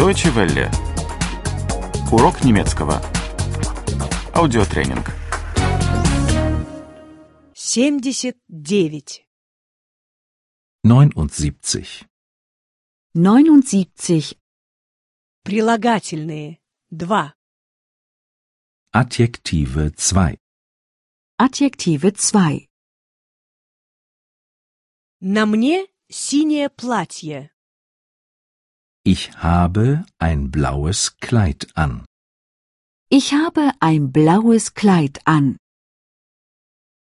Deutsche Welle. Урок немецкого. Аудиотренинг. 79. 79. 79. Прилагательные. 2. Adjektive 2. Adjektive 2. На мне синее платье. Ich habe ein blaues Kleid an. Ich habe ein blaues Kleid an.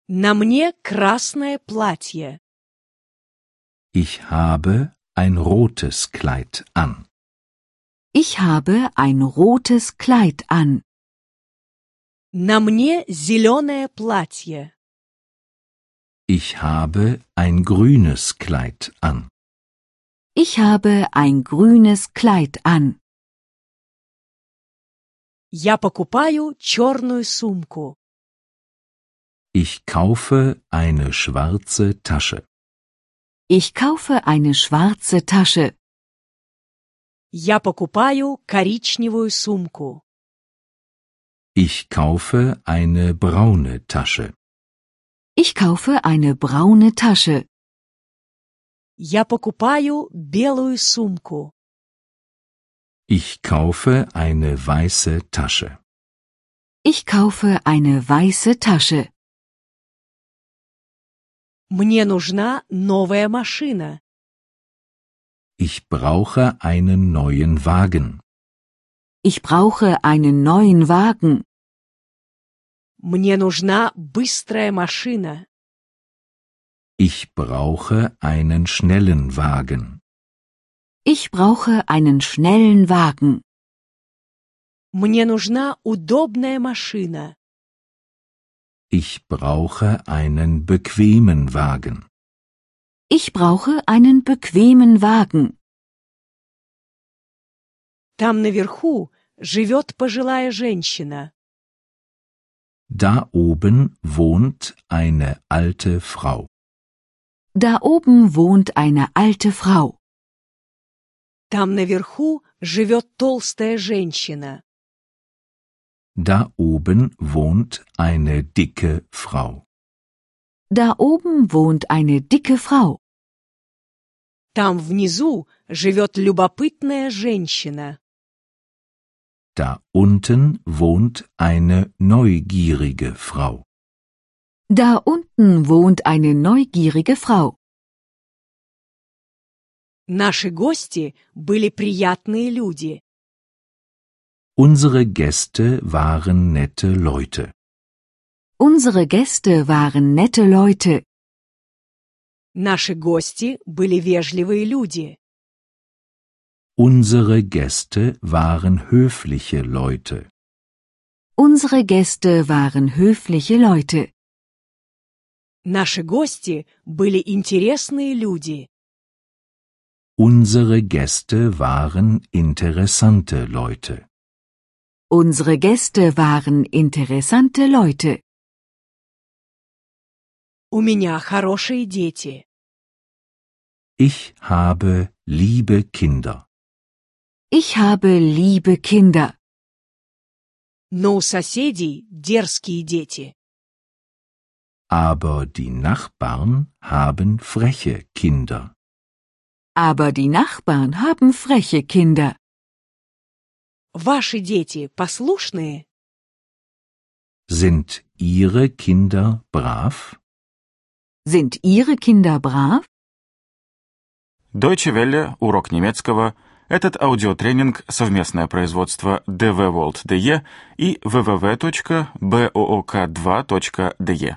На мне красное платье. Ich habe ein rotes Kleid an. Ich habe ein rotes Kleid an. На мне зеленое платье. Ich habe ein grünes Kleid an. Ich habe ein grünes Kleid an. Я покупаю черную сумку. Ich kaufe eine schwarze Tasche. Ich kaufe eine schwarze Tasche. Я покупаю коричневую сумку. Ich kaufe eine braune Tasche. Ich kaufe eine braune Tasche. Я покупаю белую сумку. Ich kaufe eine weiße Tasche. Ich kaufe eine weiße Tasche. Мне нужна новая машина. Ich brauche einen neuen Wagen. Ich brauche einen neuen Wagen. Мне нужна быстрая машина. Ich brauche einen schnellen Wagen. Ich brauche einen schnellen Wagen. Мне нужна удобная машина. Ich brauche einen bequemen Wagen. Ich brauche einen bequemen Wagen. Там наверху живет пожилая женщина. Da oben wohnt eine alte Frau. Da oben wohnt eine alte Frau. Там наверху живет толстая женщина. Da oben wohnt eine dicke Frau. Da oben wohnt eine dicke Frau. Там внизу живет любопытная женщина. Da unten wohnt eine neugierige Frau. Da unten wohnt eine neugierige Frau. Наши гости были приятные люди. Unsere Gäste waren nette Leute. Unsere Gäste waren nette Leute. Наши гости были вежливые люди. Unsere Gäste waren höfliche Leute. Unsere Gäste waren höfliche Leute. Наши гости были интересные люди. Unsere Gäste waren interessante Leute. Unsere Gäste waren interessante Leute. У меня хорошие дети. Ich habe liebe Kinder. Ich habe liebe Kinder. Но у соседей дерзкие дети. Aber die Nachbarn haben freche Kinder. Aber die Nachbarn haben freche Kinder. Ваши дети послушные? Sind Ihre Kinder brav? Sind Ihre Kinder brav? Deutsche Welle. Урок немецкого. Этот аудиотренинг – совместное производство DW World DE и www.book2.de.